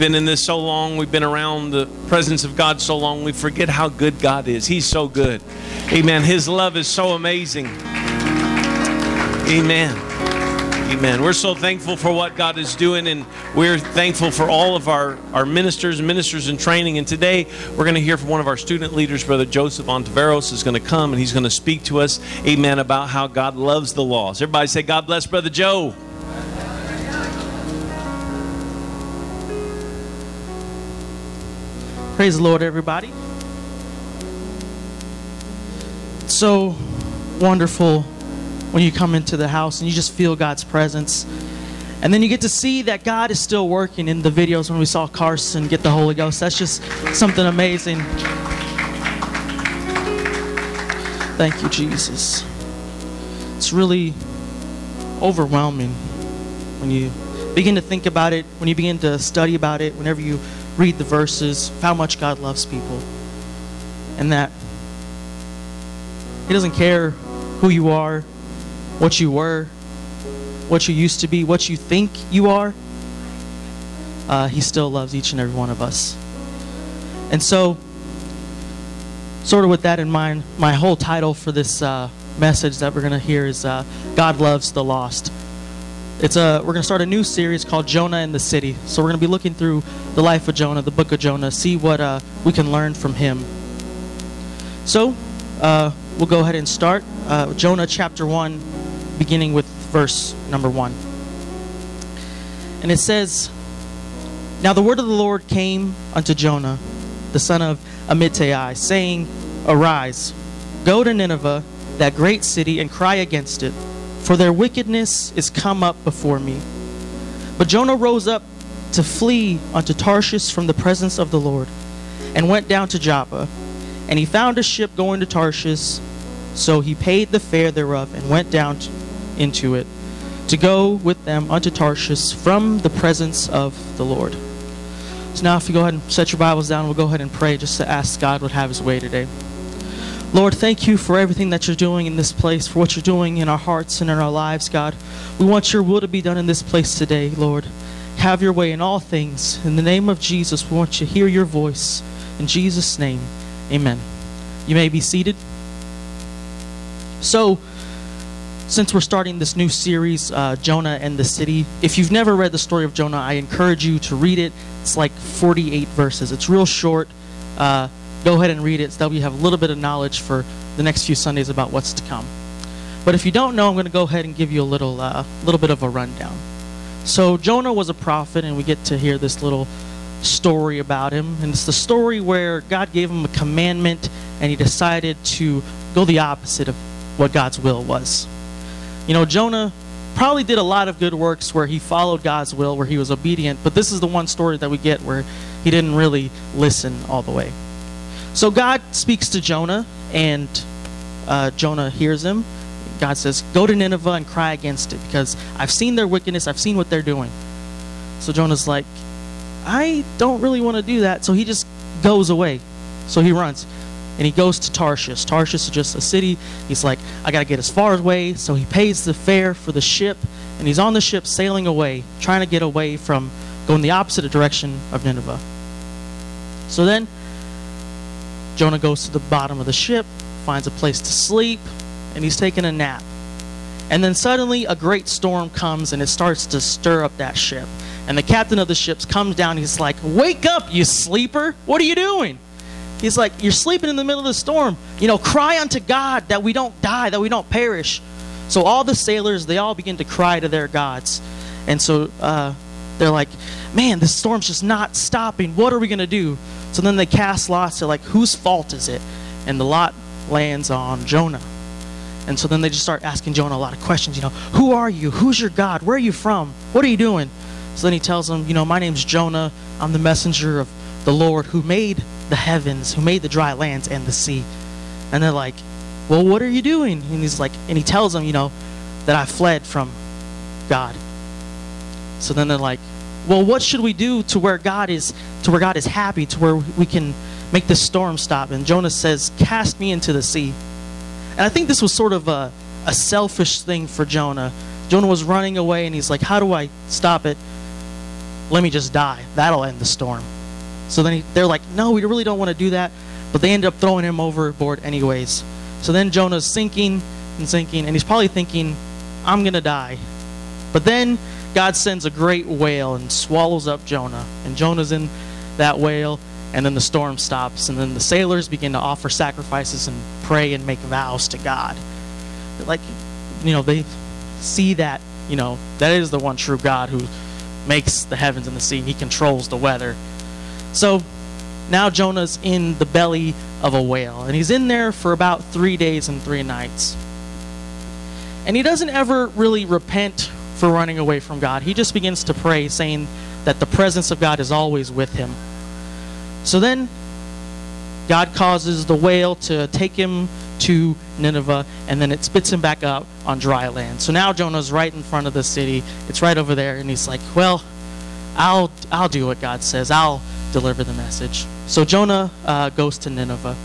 been in this so long, we've been around the presence of God so long, we forget how good God is. He's so good. Amen. His love is so amazing. Amen. Amen. We're so thankful for what God is doing, and we're thankful for all of our, our ministers ministers in training. And today, we're going to hear from one of our student leaders, Brother Joseph Ontiveros, is going to come and he's going to speak to us, amen, about how God loves the lost. Everybody say, God bless Brother Joe. Praise the Lord, everybody. It's so wonderful when you come into the house and you just feel God's presence. And then you get to see that God is still working in the videos when we saw Carson get the Holy Ghost. That's just something amazing. Thank you, Jesus. It's really overwhelming when you begin to think about it, when you begin to study about it, whenever you read the verses, how much God loves people. And that He doesn't care who you are, what you were, what you used to be, what you think you are. Uh, he still loves each and every one of us. And so, sort of with that in mind, my whole title for this uh, message that we're going to hear is uh, God Loves the Lost. It's a we're going to start a new series called Jonah and the City. So we're going to be looking through the life of Jonah, the book of Jonah, see what uh, we can learn from him. So uh, we'll go ahead and start uh, Jonah chapter one, beginning with verse number one. And it says, Now the word of the Lord came unto Jonah, the son of Amittai, saying, Arise, go to Nineveh, that great city, and cry against it for their wickedness is come up before me. But Jonah rose up to flee unto Tarshish from the presence of the Lord, and went down to Joppa. And he found a ship going to Tarshish, so he paid the fare thereof, and went down to, into it, to go with them unto Tarshish from the presence of the Lord. So now, if you go ahead and set your Bibles down, we'll go ahead and pray just to ask God would have his way today. Lord, thank you for everything that you're doing in this place, for what you're doing in our hearts and in our lives, God. We want your will to be done in this place today, Lord. Have your way in all things. In the name of Jesus, we want you to hear your voice. In Jesus' name, amen. You may be seated. So, since we're starting this new series, uh, Jonah and the City, if you've never read the story of Jonah, I encourage you to read it. It's like 48 verses, it's real short. Uh, go ahead and read it so that you have a little bit of knowledge for the next few Sundays about what's to come. But if you don't know, I'm going to go ahead and give you a little, uh, little bit of a rundown. So Jonah was a prophet, and we get to hear this little story about him. And it's the story where God gave him a commandment, and he decided to go the opposite of what God's will was. You know, Jonah probably did a lot of good works where he followed God's will, where he was obedient, but this is the one story that we get where he didn't really listen all the way. So God speaks to Jonah, and uh, Jonah hears him. God says, Go to Nineveh and cry against it because I've seen their wickedness, I've seen what they're doing. So Jonah's like, I don't really want to do that. So he just goes away. So he runs. And he goes to Tarshish. Tarshish is just a city. He's like, I got to get as far away. So he pays the fare for the ship. And he's on the ship sailing away, trying to get away from going the opposite direction of Nineveh. So then Jonah goes to the bottom of the ship, finds a place to sleep, and he's taking a nap. And then suddenly a great storm comes and it starts to stir up that ship. And the captain of the ships comes down. He's like, Wake up, you sleeper. What are you doing? He's like, You're sleeping in the middle of the storm. You know, cry unto God that we don't die, that we don't perish. So all the sailors, they all begin to cry to their gods. And so uh, they're like, Man, the storm's just not stopping. What are we going to do? So then they cast lots. They're like, whose fault is it? And the lot lands on Jonah. And so then they just start asking Jonah a lot of questions. You know, who are you? Who's your God? Where are you from? What are you doing? So then he tells them, you know, my name's Jonah. I'm the messenger of the Lord who made the heavens, who made the dry lands and the sea. And they're like, well, what are you doing? And he's like, and he tells them, you know, that I fled from God. So then they're like, well, what should we do to where God is to where God is happy, to where we can make the storm stop? And Jonah says, Cast me into the sea. And I think this was sort of a, a selfish thing for Jonah. Jonah was running away and he's like, How do I stop it? let me just die. That'll end the storm. So then he, they're like, no, we really don't want to do that. But they end up throwing him overboard anyways. So then Jonah's sinking and sinking, and he's probably thinking, I'm to die. But then God sends a great whale and swallows up Jonah. And Jonah's in that whale, and then the storm stops. And then the sailors begin to offer sacrifices and pray and make vows to God. Like, you know, they see that, you know, that is the one true God who makes the heavens and the sea. He controls the weather. So now Jonah's in the belly of a whale, and he's in there for about three days and three nights. And he doesn't ever really repent for running away from God. He just begins to pray, saying that the presence of God is always with him. So then God causes the whale to take him to Nineveh, and then it spits him back up on dry land. So now Jonah's right in front of the city. It's right over there, and he's like, "Well, I'll I'll do what God says. I'll deliver the message." So Jonah uh, goes to Nineveh,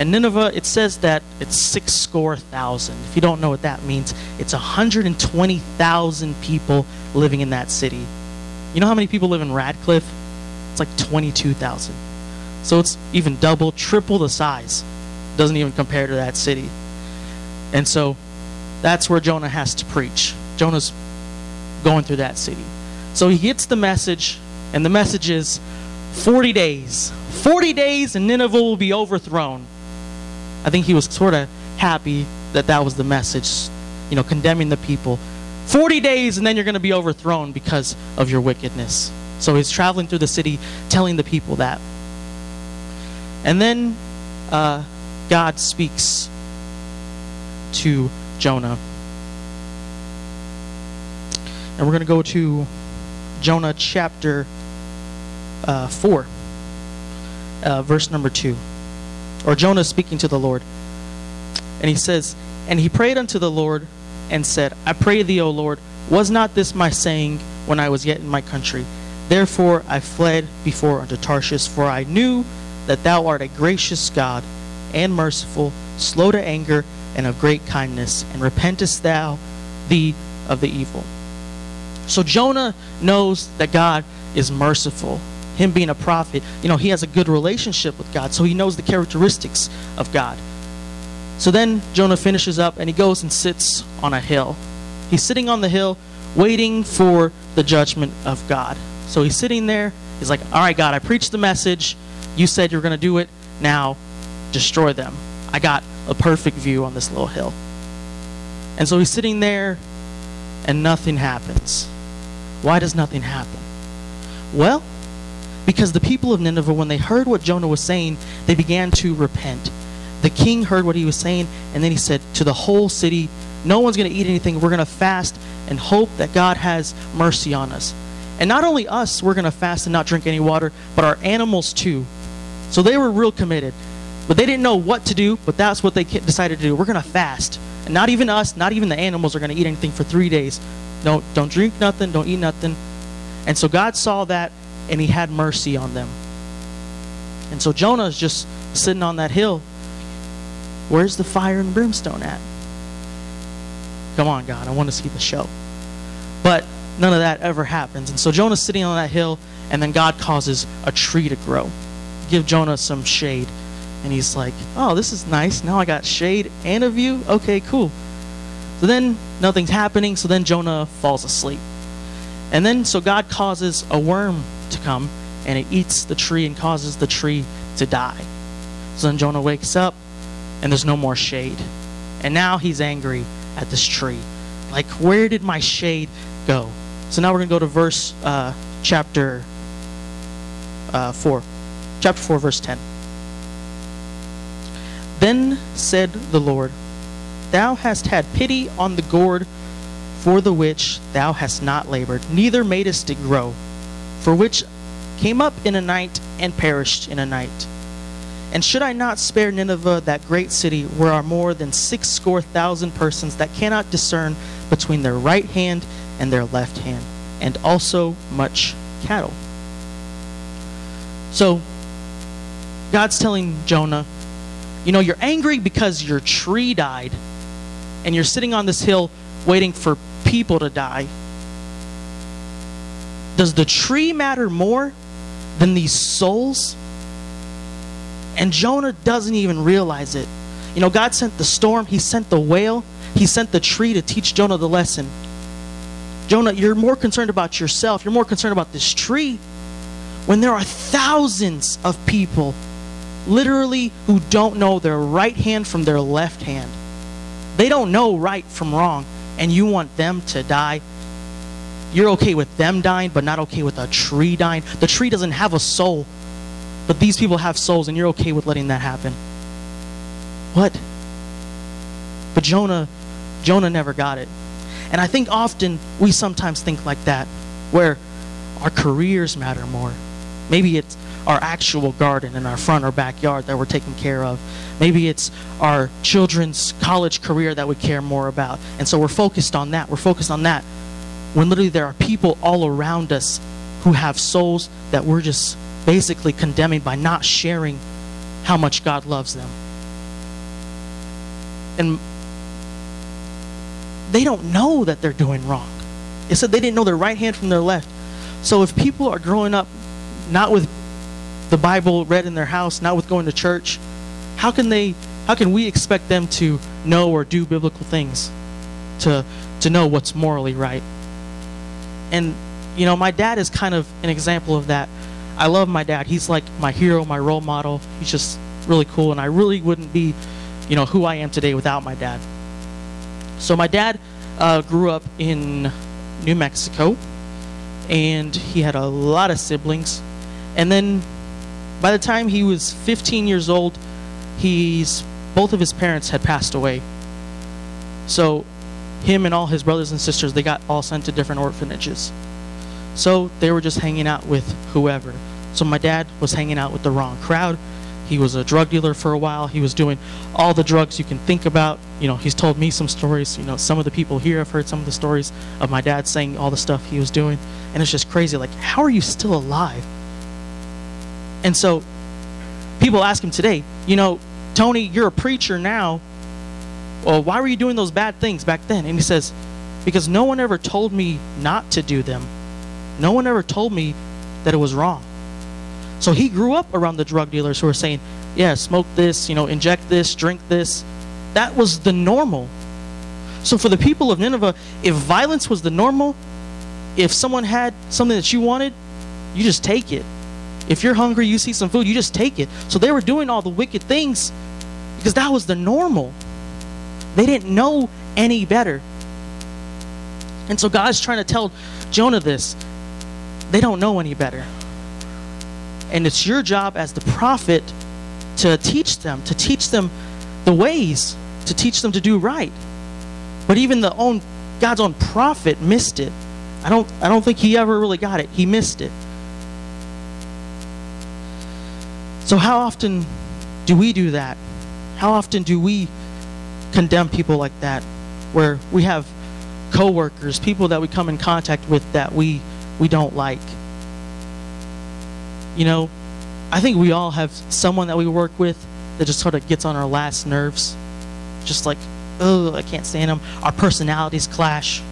and Nineveh it says that it's six score thousand. If you don't know what that means, it's 120,000 people living in that city. You know how many people live in Radcliff? It's like 22,000. So it's even double, triple the size. Doesn't even compare to that city. And so that's where Jonah has to preach. Jonah's going through that city. So he gets the message, and the message is 40 days. 40 days, and Nineveh will be overthrown. I think he was sort of happy that that was the message, you know, condemning the people. 40 days, and then you're going to be overthrown because of your wickedness. So he's traveling through the city telling the people that. And then uh, God speaks to Jonah. And we're going to go to Jonah chapter uh, 4, uh, verse number 2. Or Jonah speaking to the Lord. And he says, And he prayed unto the Lord and said, I pray thee, O Lord, was not this my saying when I was yet in my country? Therefore I fled before unto Tarshish, for I knew that thou art a gracious God and merciful, slow to anger, and of great kindness, and repentest thou thee of the evil. So Jonah knows that God is merciful. Him being a prophet, you know, he has a good relationship with God, so he knows the characteristics of God. So then Jonah finishes up and he goes and sits on a hill. He's sitting on the hill waiting for the judgment of God. So he's sitting there. He's like, All right, God, I preached the message. You said you're going to do it. Now destroy them. I got a perfect view on this little hill. And so he's sitting there and nothing happens. Why does nothing happen? Well, because the people of Nineveh, when they heard what Jonah was saying, they began to repent. The king heard what he was saying, and then he said to the whole city, No one's going to eat anything. We're going to fast and hope that God has mercy on us. And not only us, we're going to fast and not drink any water, but our animals too. So they were real committed. But they didn't know what to do, but that's what they decided to do. We're going to fast. And not even us, not even the animals are going to eat anything for three days. Don't, don't drink nothing, don't eat nothing. And so God saw that, and he had mercy on them. And so Jonah is just sitting on that hill. Where's the fire and brimstone at? Come on, God, I want to see the show. But none of that ever happens. And so Jonah's sitting on that hill, and then God causes a tree to grow. Give Jonah some shade. And he's like, oh, this is nice. Now I got shade and a view. Okay, cool. So then nothing's happening. So then Jonah falls asleep. And then so God causes a worm to come and it eats the tree and causes the tree to die. So then Jonah wakes up and there's no more shade. And now he's angry at this tree. Like, where did my shade go? So now we're going to go to verse uh, chapter uh, 4. Chapter 4, verse 10. Then said the Lord, Thou hast had pity on the gourd for the which thou hast not labored, neither madest it grow, for which came up in a night and perished in a night. And should I not spare Nineveh, that great city, where are more than six score thousand persons that cannot discern between their right hand and their left hand, and also much cattle? So, God's telling Jonah, you know, you're angry because your tree died, and you're sitting on this hill waiting for people to die. Does the tree matter more than these souls? And Jonah doesn't even realize it. You know, God sent the storm, He sent the whale, He sent the tree to teach Jonah the lesson. Jonah, you're more concerned about yourself, you're more concerned about this tree when there are thousands of people literally who don't know their right hand from their left hand. They don't know right from wrong, and you want them to die. You're okay with them dying, but not okay with a tree dying. The tree doesn't have a soul, but these people have souls, and you're okay with letting that happen. What? But Jonah, Jonah never got it. And I think often we sometimes think like that, where our careers matter more. Maybe it's our actual garden in our front or backyard that we're taking care of. Maybe it's our children's college career that we care more about. And so we're focused on that. We're focused on that. When literally there are people all around us who have souls that we're just basically condemning by not sharing how much God loves them. And they don't know that they're doing wrong. It said they didn't know their right hand from their left. So if people are growing up not with the Bible read in their house, not with going to church, how can they how can we expect them to know or do biblical things? To to know what's morally right. And you know, my dad is kind of an example of that. I love my dad. He's like my hero, my role model. He's just really cool and I really wouldn't be, you know, who I am today without my dad. So my dad uh, grew up in New Mexico, and he had a lot of siblings. And then, by the time he was 15 years old, he's both of his parents had passed away. So, him and all his brothers and sisters, they got all sent to different orphanages. So they were just hanging out with whoever. So my dad was hanging out with the wrong crowd. He was a drug dealer for a while. He was doing all the drugs you can think about. You know, he's told me some stories. You know, some of the people here have heard some of the stories of my dad saying all the stuff he was doing. And it's just crazy. Like, how are you still alive? And so people ask him today, you know, Tony, you're a preacher now. Well, why were you doing those bad things back then? And he says, because no one ever told me not to do them. No one ever told me that it was wrong. So he grew up around the drug dealers who were saying, yeah, smoke this, you know, inject this, drink this. That was the normal. So for the people of Nineveh, if violence was the normal, if someone had something that you wanted, you just take it. If you're hungry, you see some food, you just take it. So they were doing all the wicked things because that was the normal. They didn't know any better. And so God's trying to tell Jonah this. They don't know any better. And it's your job as the prophet to teach them, to teach them the ways, to teach them to do right. But even the own God's own prophet missed it. I don't I don't think he ever really got it. He missed it. So how often do we do that? How often do we condemn people like that where we have coworkers, people that we come in contact with that we we don't like? You know, I think we all have someone that we work with that just sort of gets on our last nerves. Just like, oh, I can't stand them. Our personalities clash.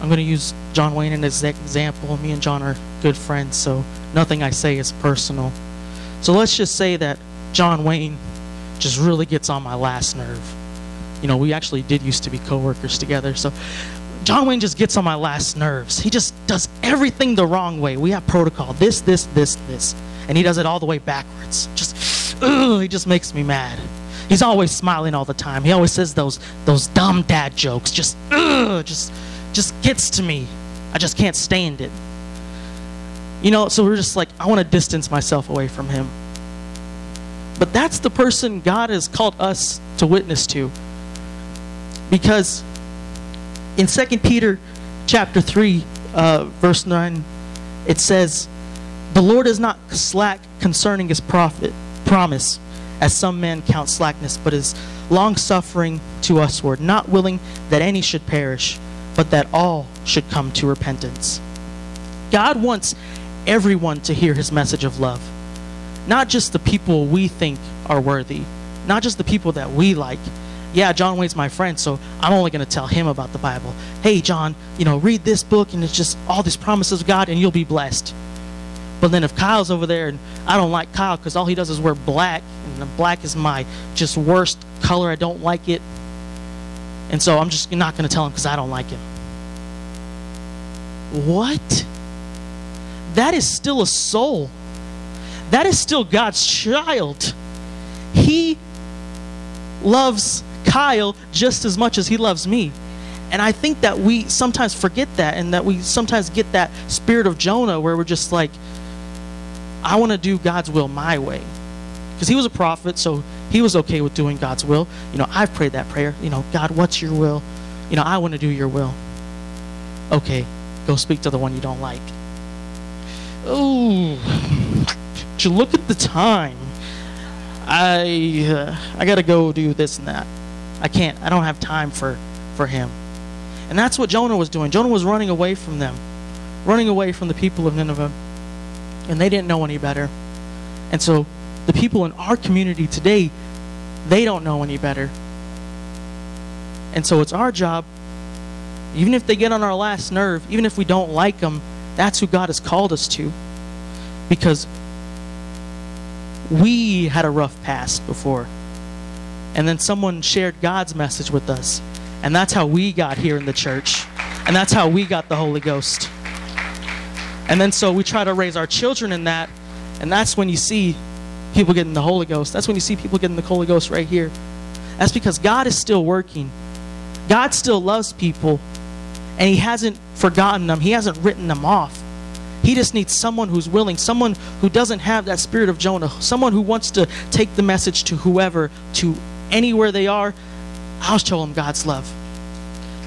I'm going to use John Wayne as an example. Me and John are good friends, so nothing I say is personal. So let's just say that John Wayne just really gets on my last nerve. You know, we actually did used to be coworkers together, so John Wayne just gets on my last nerves. He just does everything the wrong way. We have protocol this, this, this, this. And he does it all the way backwards. Just, ugh, he just makes me mad. He's always smiling all the time. He always says those those dumb dad jokes. Just, ugh, just, just gets to me. I just can't stand it. You know, so we're just like, I want to distance myself away from him. But that's the person God has called us to witness to. Because in 2 Peter chapter 3, uh, verse 9, it says, The Lord is not slack concerning his prophet, promise, as some men count slackness, but is long suffering to usward, not willing that any should perish, but that all should come to repentance. God wants everyone to hear his message of love, not just the people we think are worthy, not just the people that we like. yeah, John Wayne's my friend, so I'm only going to tell him about the Bible. Hey, John, you know, read this book, and it's just all these promises of God, and you'll be blessed. But then if Kyle's over there, and I don't like Kyle because all he does is wear black, and black is my just worst color. I don't like it. And so I'm just not going to tell him because I don't like him. What? That is still a soul. That is still God's child. He loves Kyle just as much as he loves me. And I think that we sometimes forget that and that we sometimes get that spirit of Jonah where we're just like, I want to do God's will my way. Because he was a prophet, so he was okay with doing God's will. You know, I've prayed that prayer. You know, God, what's your will? You know, I want to do your will. Okay, go speak to the one you don't like. Oh, look at the time. I uh, I got to go do this and that. I can't. I don't have time for for him. And that's what Jonah was doing. Jonah was running away from them, running away from the people of Nineveh. And they didn't know any better. And so the people in our community today, they don't know any better. And so it's our job, even if they get on our last nerve, even if we don't like them, that's who God has called us to. Because we had a rough past before. And then someone shared God's message with us. And that's how we got here in the church. And that's how we got the Holy Ghost. And then so we try to raise our children in that. And that's when you see people getting the Holy Ghost. That's when you see people getting the Holy Ghost right here. That's because God is still working. God still loves people. And He hasn't forgotten them, He hasn't written them off. He just needs someone who's willing, someone who doesn't have that spirit of Jonah, someone who wants to take the message to whoever, to anywhere they are. I'll show them God's love.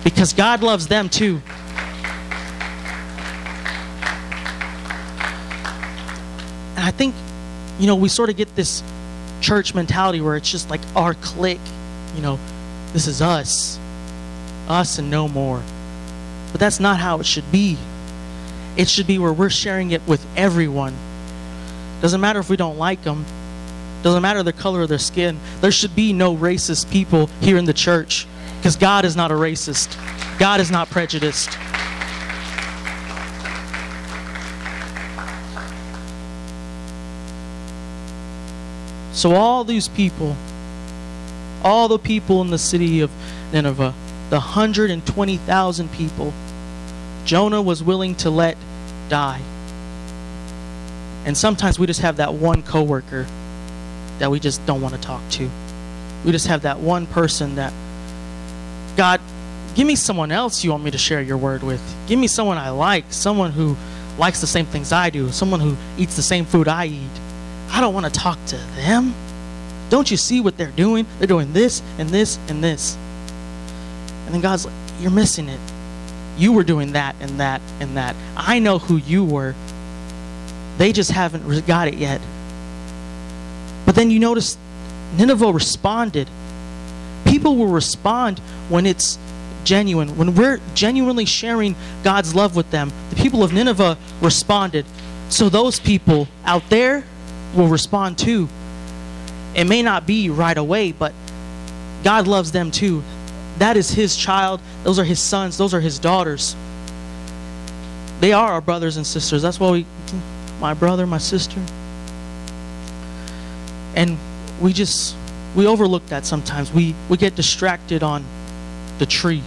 Because God loves them too. And I think, you know, we sort of get this church mentality where it's just like our clique, you know, this is us, us and no more. But that's not how it should be. It should be where we're sharing it with everyone. Doesn't matter if we don't like them. Doesn't matter the color of their skin. There should be no racist people here in the church because God is not a racist. God is not prejudiced. So, all these people, all the people in the city of Nineveh, the 120,000 people, Jonah was willing to let die. And sometimes we just have that one coworker that we just don't want to talk to. We just have that one person that, God, give me someone else you want me to share your word with. Give me someone I like, someone who likes the same things I do, someone who eats the same food I eat. I don't want to talk to them. Don't you see what they're doing? They're doing this and this and this. And then God's like, You're missing it. You were doing that and that and that. I know who you were. They just haven't got it yet. But then you notice Nineveh responded. People will respond when it's genuine. When we're genuinely sharing God's love with them, the people of Nineveh responded. So those people out there will respond too. It may not be right away, but God loves them too. That is His child. Those are His sons. Those are His daughters. They are our brothers and sisters. That's why we, my brother, my sister. And we just, we overlook that sometimes. We, we get distracted on the tree.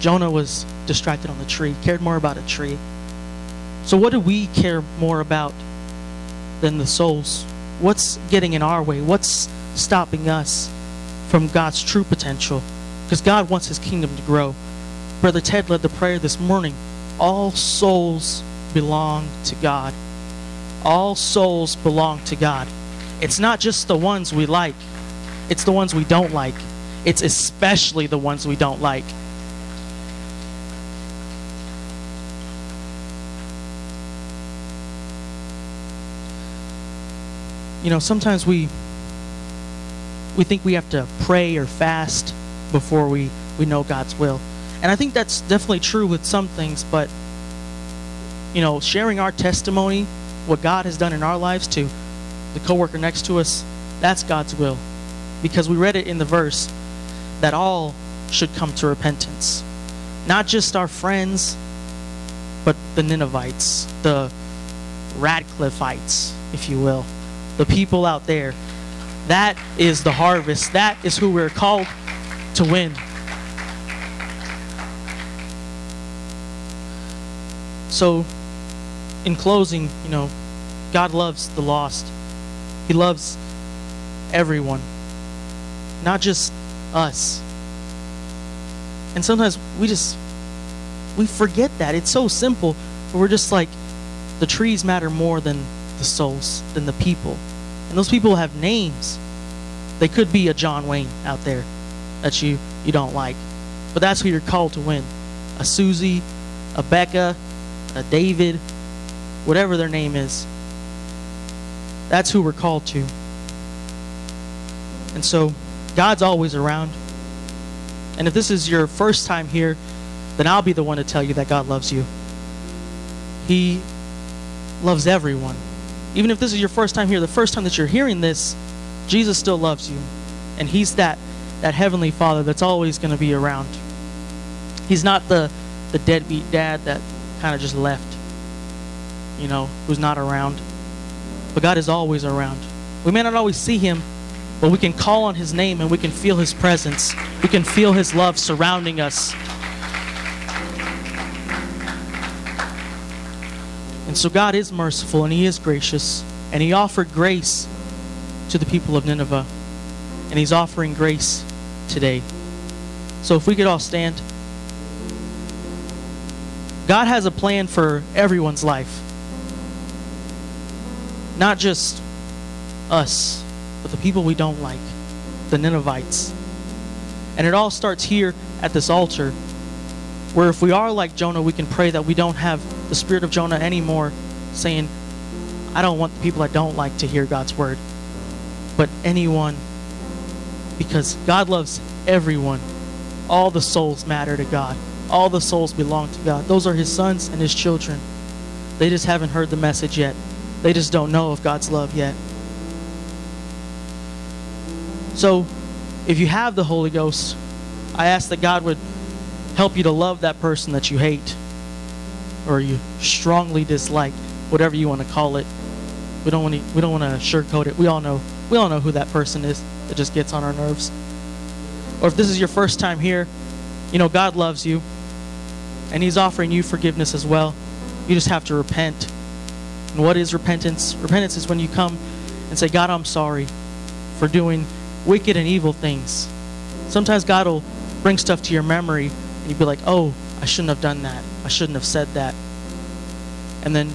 Jonah was distracted on the tree, cared more about a tree. So, what do we care more about than the souls? What's getting in our way? What's stopping us from God's true potential? Because God wants His kingdom to grow. Brother Ted led the prayer this morning. All souls belong to God. All souls belong to God. It's not just the ones we like, it's the ones we don't like. It's especially the ones we don't like. you know, sometimes we we think we have to pray or fast before we we know God's will. And I think that's definitely true with some things, but you know, sharing our testimony, what God has done in our lives to the coworker next to us, that's God's will. Because we read it in the verse. that all should come to repentance. Not just our friends, but the Ninevites, the Radcliffeites, if you will, the people out there. That is the harvest. That is who we're called to win. So, in closing, you know, God loves the lost. He loves everyone, not just us. And sometimes we just we forget that. It's so simple, but we're just like the trees matter more than the souls, than the people. And those people have names. They could be a John Wayne out there that you you don't like. But that's who you're called to win. A Susie, a Becca, a David, whatever their name is. That's who we're called to. And so God's always around. And if this is your first time here, then I'll be the one to tell you that God loves you. He loves everyone. Even if this is your first time here, the first time that you're hearing this, Jesus still loves you. And He's that, that heavenly Father that's always going to be around. He's not the, the deadbeat dad that kind of just left, you know, who's not around. But God is always around. We may not always see Him, but we can call on His name and we can feel His presence. We can feel His love surrounding us. And so God is merciful and He is gracious. And He offered grace to the people of Nineveh. And He's offering grace today. So if we could all stand. God has a plan for everyone's life. Not just us, but the people we don't like, the Ninevites. And it all starts here at this altar, where if we are like Jonah, we can pray that we don't have the spirit of Jonah anymore, saying, I don't want the people I don't like to hear God's word, but anyone, because God loves everyone. All the souls matter to God. All the souls belong to God. Those are His sons and His children. They just haven't heard the message yet. They just don't know of God's love yet. So, if you have the Holy Ghost, I ask that God would help you to love that person that you hate or you strongly dislike, whatever you want to call it. We don't want to we don't want to sugarcoat it. We all know we all know who that person is that just gets on our nerves. Or if this is your first time here, you know God loves you and he's offering you forgiveness as well. You just have to repent. And what is repentance? Repentance is when you come and say, God, I'm sorry for doing wicked and evil things. Sometimes God will bring stuff to your memory and you'll be like, oh, I shouldn't have done that. I shouldn't have said that. And then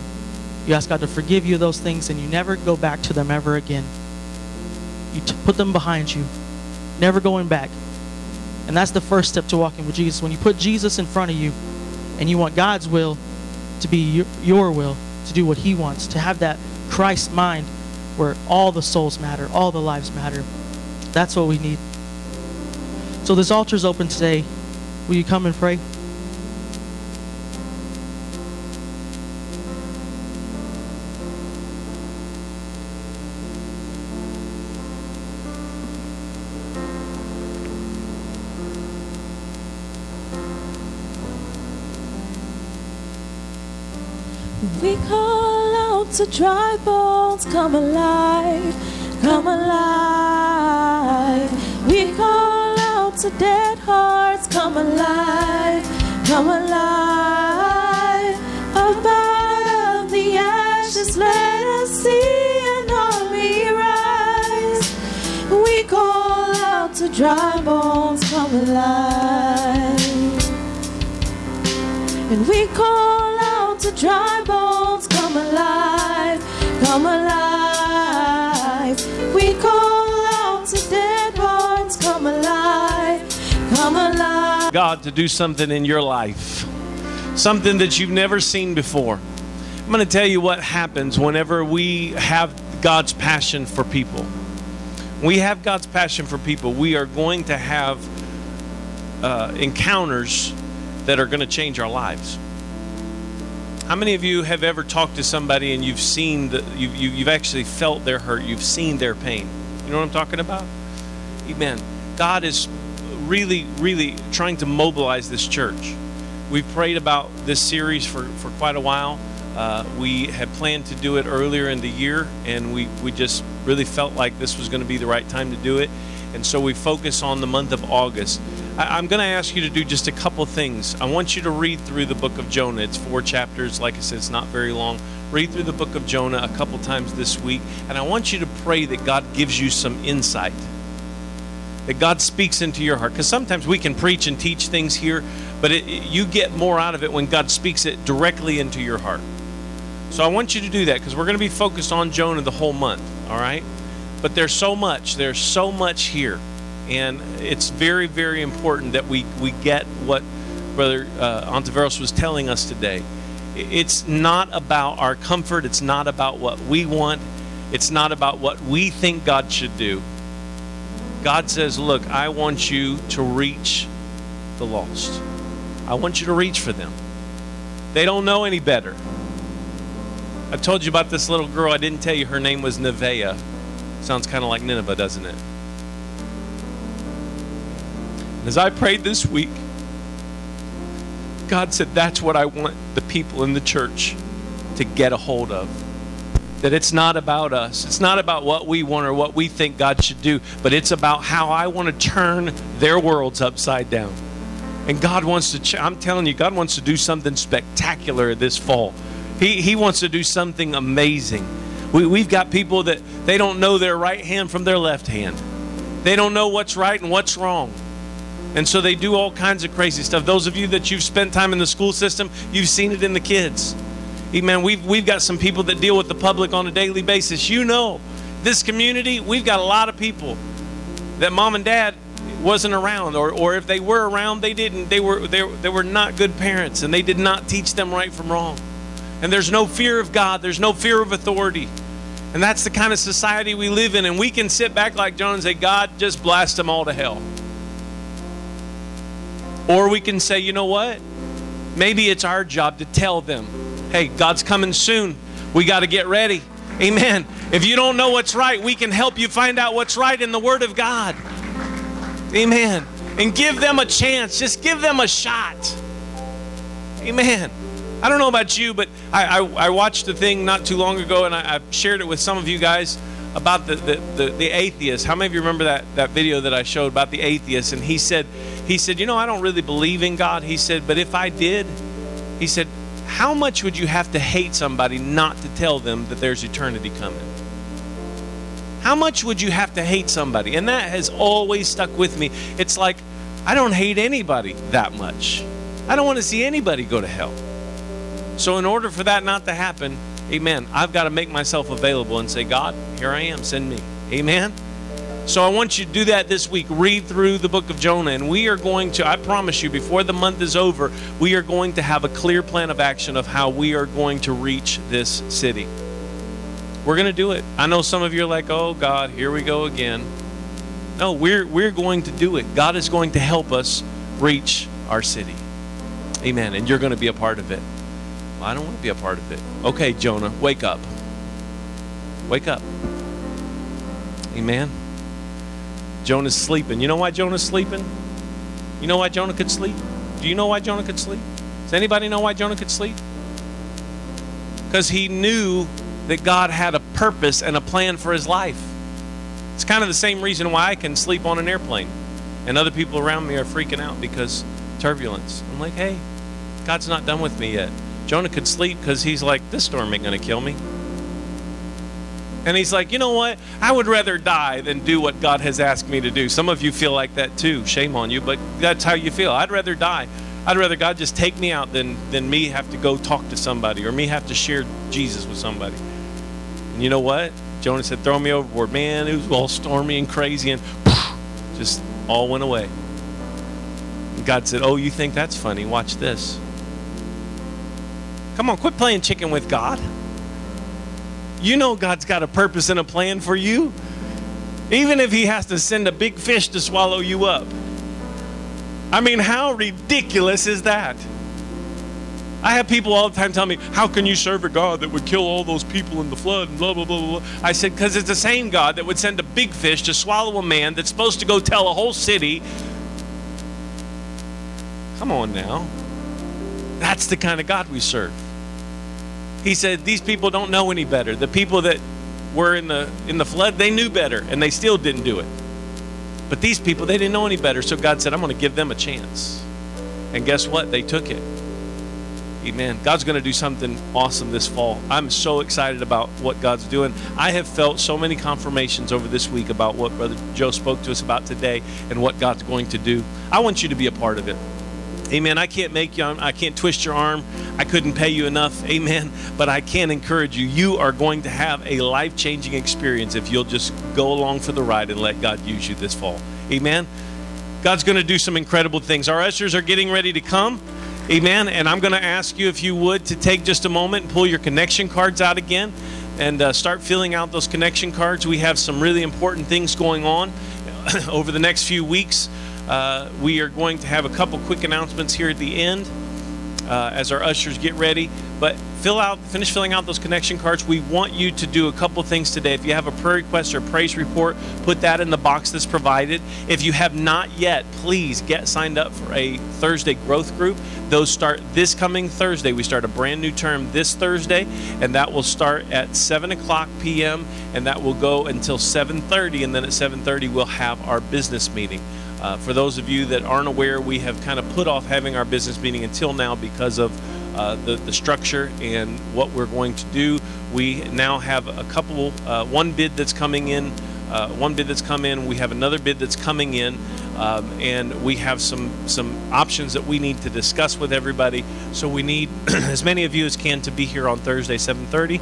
you ask God to forgive you those things and you never go back to them ever again. You put them behind you, never going back. And that's the first step to walking with Jesus. When you put Jesus in front of you and you want God's will to be your, your will, to do what He wants, to have that Christ mind where all the souls matter, all the lives matter. That's what we need. So this altar is open today. Will you come and pray? To dry bones, come alive, come alive. We call out to dead hearts, come alive, come alive. Up out of the ashes, let us see an army rise. We call out to dry bones, come alive. And we call out to dry bones, come alive, come alive. We call out to dead come alive, come alive. God to do something in your life, something that you've never seen before. I'm going to tell you what happens whenever we have God's passion for people. We have God's passion for people. We are going to have uh, encounters that are going to change our lives. How many of you have ever talked to somebody and you've seen the, you've, you- you've actually felt their hurt, you've seen their pain? You know what I'm talking about? Amen. God is really, really trying to mobilize this church. We've prayed about this series for, for quite a while. Uh, we had planned to do it earlier in the year, and we, we just really felt like this was going to be the right time to do it. And so we focus on the month of August. I'm going to ask you to do just a couple things. I want you to read through the book of Jonah. It's four chapters. Like I said, it's not very long. Read through the book of Jonah a couple times this week. And I want you to pray that God gives you some insight that God speaks into your heart. Because sometimes we can preach and teach things here, but it, you get more out of it when God speaks it directly into your heart. So I want you to do that because we're going to be focused on Jonah the whole month, all right? But there's so much, there's so much here. And it's very, very important that we, we get what Brother uh, was telling us today. It's not about our comfort, it's not about what we want, it's not about what we think God should do. God says, Look, I want you to reach the lost. I want you to reach for them. They don't know any better. I told you about this little girl. I didn't tell you her name was Nevea. Sounds kind of like Nineveh, doesn't it? As I prayed this week, God said, That's what I want the people in the church to get a hold of. That it's not about us. It's not about what we want or what we think God should do, but it's about how I want to turn their worlds upside down. And God wants to, ch- I'm telling you, God wants to do something spectacular this fall. He, he wants to do something amazing. We, we've got people that they don't know their right hand from their left hand, they don't know what's right and what's wrong. And so they do all kinds of crazy stuff. Those of you that you've spent time in the school system, you've seen it in the kids. Amen. We've, we've got some people that deal with the public on a daily basis. You know, this community, we've got a lot of people that mom and dad wasn't around or, or if they were around they didn't they were they, they were not good parents and they did not teach them right from wrong and there's no fear of god there's no fear of authority and that's the kind of society we live in and we can sit back like john and say god just blast them all to hell or we can say, you know what? Maybe it's our job to tell them, hey, God's coming soon. We got to get ready. Amen. If you don't know what's right, we can help you find out what's right in the Word of God. Amen. And give them a chance. Just give them a shot. Amen. I don't know about you, but I, I, I watched the thing not too long ago, and I, I shared it with some of you guys about the, the, the, the atheist. How many of you remember that, that video that I showed about the atheist? And he said, he said, You know, I don't really believe in God. He said, But if I did, he said, How much would you have to hate somebody not to tell them that there's eternity coming? How much would you have to hate somebody? And that has always stuck with me. It's like, I don't hate anybody that much. I don't want to see anybody go to hell. So, in order for that not to happen, amen, I've got to make myself available and say, God, here I am, send me. Amen. So I want you to do that this week. Read through the book of Jonah, and we are going to, I promise you, before the month is over, we are going to have a clear plan of action of how we are going to reach this city. We're going to do it. I know some of you are like, oh God, here we go again. No, we're, we're going to do it. God is going to help us reach our city. Amen. And you're going to be a part of it. I don't want to be a part of it. Okay, Jonah, wake up. Wake up. Amen. Jonah's sleeping. You know why Jonah's sleeping? You know why Jonah could sleep? Do you know why Jonah could sleep? Does anybody know why Jonah could sleep? Because he knew that God had a purpose and a plan for his life. It's kind of the same reason why I can sleep on an airplane and other people around me are freaking out because turbulence. I'm like, hey, God's not done with me yet. Jonah could sleep because he's like, this storm ain't going to kill me. And he's like, you know what? I would rather die than do what God has asked me to do. Some of you feel like that too. Shame on you, but that's how you feel. I'd rather die. I'd rather God just take me out than, than me have to go talk to somebody or me have to share Jesus with somebody. And you know what? Jonah said, throw me overboard. Man, it was all stormy and crazy and just all went away. And God said, oh, you think that's funny? Watch this. Come on, quit playing chicken with God. You know God's got a purpose and a plan for you. Even if He has to send a big fish to swallow you up. I mean, how ridiculous is that? I have people all the time tell me, How can you serve a God that would kill all those people in the flood and blah, blah, blah, blah. I said, Because it's the same God that would send a big fish to swallow a man that's supposed to go tell a whole city Come on now. That's the kind of God we serve. He said these people don't know any better. The people that were in the in the flood, they knew better and they still didn't do it. But these people, they didn't know any better. So God said, I'm going to give them a chance. And guess what? They took it. Amen. God's going to do something awesome this fall. I'm so excited about what God's doing. I have felt so many confirmations over this week about what Brother Joe spoke to us about today and what God's going to do. I want you to be a part of it. Amen. I can't make you, I can't twist your arm. I couldn't pay you enough. Amen. But I can encourage you. You are going to have a life changing experience if you'll just go along for the ride and let God use you this fall. Amen. God's going to do some incredible things. Our ushers are getting ready to come. Amen. And I'm going to ask you, if you would, to take just a moment and pull your connection cards out again and uh, start filling out those connection cards. We have some really important things going on over the next few weeks. Uh, we are going to have a couple quick announcements here at the end uh, as our ushers get ready. But fill out, finish filling out those connection cards. We want you to do a couple things today. If you have a prayer request or praise report, put that in the box that's provided. If you have not yet, please get signed up for a Thursday growth group. Those start this coming Thursday. We start a brand new term this Thursday, and that will start at 7 o'clock p.m. and that will go until 7:30. And then at 7:30 we'll have our business meeting. Uh, for those of you that aren't aware, we have kind of put off having our business meeting until now because of uh, the, the structure and what we're going to do. We now have a couple, uh, one bid that's coming in, uh, one bid that's come in. We have another bid that's coming in, um, and we have some some options that we need to discuss with everybody. So we need as many of you as can to be here on Thursday, 7:30.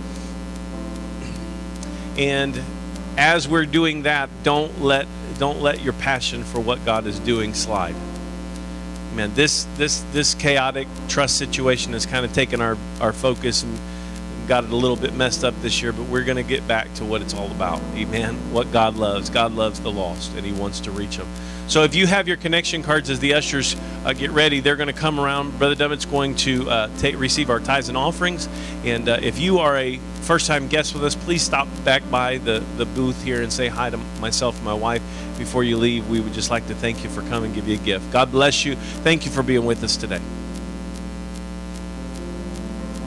And as we're doing that, don't let don't let your passion for what God is doing slide. Man, this this this chaotic trust situation has kind of taken our our focus and got it a little bit messed up this year, but we're going to get back to what it's all about. Amen. What God loves. God loves the lost, and He wants to reach them. So if you have your connection cards as the ushers uh, get ready, they're going to come around. Brother Dummett's going to uh, receive our tithes and offerings. And uh, if you are a first time guest with us, please stop back by the, the booth here and say hi to myself and my wife before you leave. We would just like to thank you for coming, and give you a gift. God bless you. Thank you for being with us today.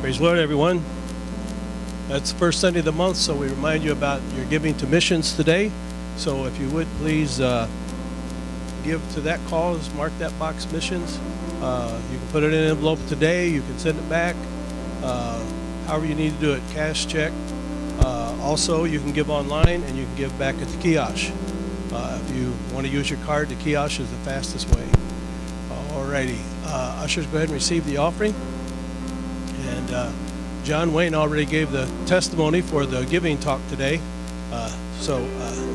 Praise Lord, everyone. That's the first Sunday of the month, so we remind you about your giving to missions today. So if you would please uh, give to that cause, mark that box missions. Uh, you can put it in an envelope today, you can send it back, uh, however you need to do it, cash, check. Uh, also, you can give online and you can give back at the kiosk. Uh, if you want to use your card, the kiosk is the fastest way. Alrighty, uh, ushers, go ahead and receive the offering. And uh, John Wayne already gave the testimony for the giving talk today. Uh, so uh,